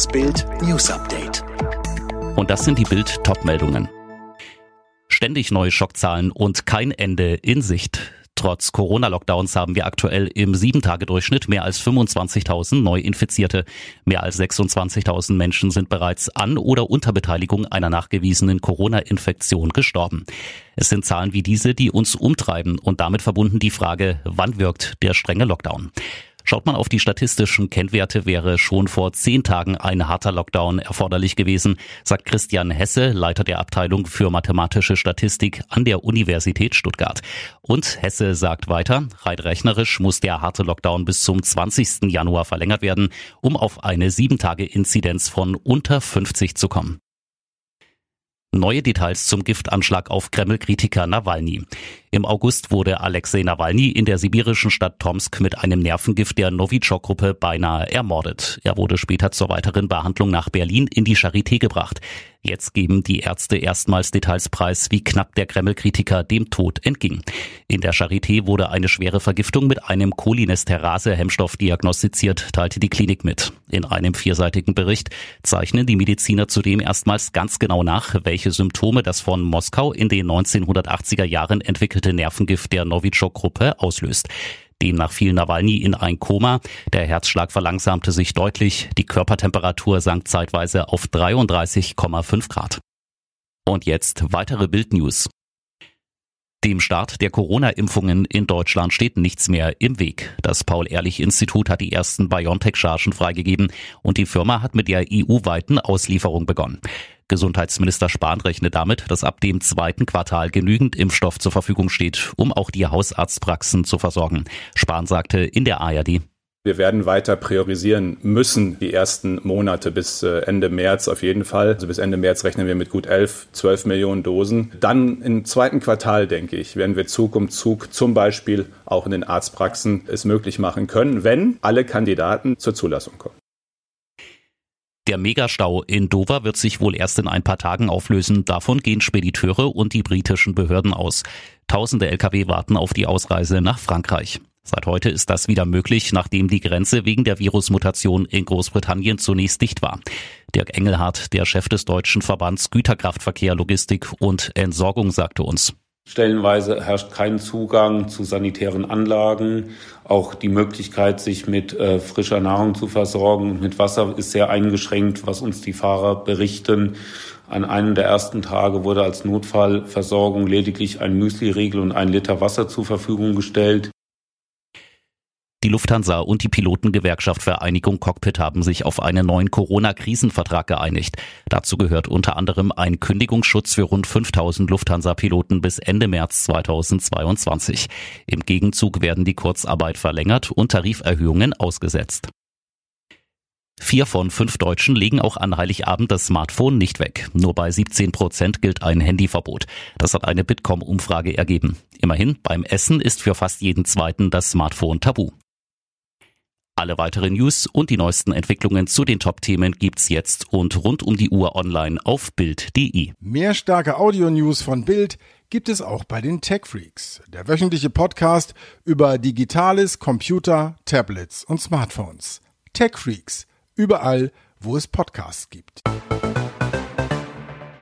Das Bild News Update. Und das sind die Bild Topmeldungen. Ständig neue Schockzahlen und kein Ende in Sicht. Trotz Corona-Lockdowns haben wir aktuell im 7-Tage-Durchschnitt mehr als 25.000 Neuinfizierte. Mehr als 26.000 Menschen sind bereits an oder unter Beteiligung einer nachgewiesenen Corona-Infektion gestorben. Es sind Zahlen wie diese, die uns umtreiben und damit verbunden die Frage, wann wirkt der strenge Lockdown? Schaut man auf die statistischen Kennwerte, wäre schon vor zehn Tagen ein harter Lockdown erforderlich gewesen, sagt Christian Hesse, Leiter der Abteilung für mathematische Statistik an der Universität Stuttgart. Und Hesse sagt weiter, rein rechnerisch muss der harte Lockdown bis zum 20. Januar verlängert werden, um auf eine sieben Tage Inzidenz von unter 50 zu kommen. Neue Details zum Giftanschlag auf Kreml-Kritiker Nawalny. Im August wurde Alexei Nawalny in der sibirischen Stadt Tomsk mit einem Nervengift der Novichok-Gruppe beinahe ermordet. Er wurde später zur weiteren Behandlung nach Berlin in die Charité gebracht. Jetzt geben die Ärzte erstmals Details preis, wie knapp der Kreml-Kritiker dem Tod entging. In der Charité wurde eine schwere Vergiftung mit einem Cholinesterase-Hemmstoff diagnostiziert, teilte die Klinik mit. In einem vierseitigen Bericht zeichnen die Mediziner zudem erstmals ganz genau nach, welche Symptome das von Moskau in den 1980er Jahren entwickelte Nervengift der Novichok-Gruppe auslöst. Demnach fiel Nawalny in ein Koma. Der Herzschlag verlangsamte sich deutlich. Die Körpertemperatur sank zeitweise auf 33,5 Grad. Und jetzt weitere Bildnews. Dem Start der Corona-Impfungen in Deutschland steht nichts mehr im Weg. Das Paul-Ehrlich-Institut hat die ersten BioNTech-Chargen freigegeben und die Firma hat mit der EU-weiten Auslieferung begonnen. Gesundheitsminister Spahn rechnet damit, dass ab dem zweiten Quartal genügend Impfstoff zur Verfügung steht, um auch die Hausarztpraxen zu versorgen. Spahn sagte in der ARD. Wir werden weiter priorisieren müssen die ersten Monate bis äh, Ende März auf jeden Fall. Also bis Ende März rechnen wir mit gut 11, 12 Millionen Dosen. Dann im zweiten Quartal, denke ich, werden wir Zug um Zug zum Beispiel auch in den Arztpraxen es möglich machen können, wenn alle Kandidaten zur Zulassung kommen. Der Megastau in Dover wird sich wohl erst in ein paar Tagen auflösen. Davon gehen Spediteure und die britischen Behörden aus. Tausende Lkw warten auf die Ausreise nach Frankreich. Seit heute ist das wieder möglich, nachdem die Grenze wegen der Virusmutation in Großbritannien zunächst dicht war. Dirk Engelhardt, der Chef des deutschen Verbands Güterkraftverkehr, Logistik und Entsorgung, sagte uns. Stellenweise herrscht kein Zugang zu sanitären Anlagen. Auch die Möglichkeit, sich mit äh, frischer Nahrung zu versorgen und mit Wasser ist sehr eingeschränkt, was uns die Fahrer berichten. An einem der ersten Tage wurde als Notfallversorgung lediglich ein Müsli-Riegel und ein Liter Wasser zur Verfügung gestellt. Die Lufthansa und die Pilotengewerkschaft Vereinigung Cockpit haben sich auf einen neuen Corona-Krisenvertrag geeinigt. Dazu gehört unter anderem ein Kündigungsschutz für rund 5000 Lufthansa-Piloten bis Ende März 2022. Im Gegenzug werden die Kurzarbeit verlängert und Tariferhöhungen ausgesetzt. Vier von fünf Deutschen legen auch an Heiligabend das Smartphone nicht weg. Nur bei 17 Prozent gilt ein Handyverbot. Das hat eine Bitkom-Umfrage ergeben. Immerhin, beim Essen ist für fast jeden Zweiten das Smartphone tabu. Alle weiteren News und die neuesten Entwicklungen zu den Top-Themen gibt's jetzt und rund um die Uhr online auf Bild.de. Mehr starke Audio-News von Bild gibt es auch bei den Tech Freaks, der wöchentliche Podcast über Digitales, Computer, Tablets und Smartphones. Tech Freaks, überall, wo es Podcasts gibt.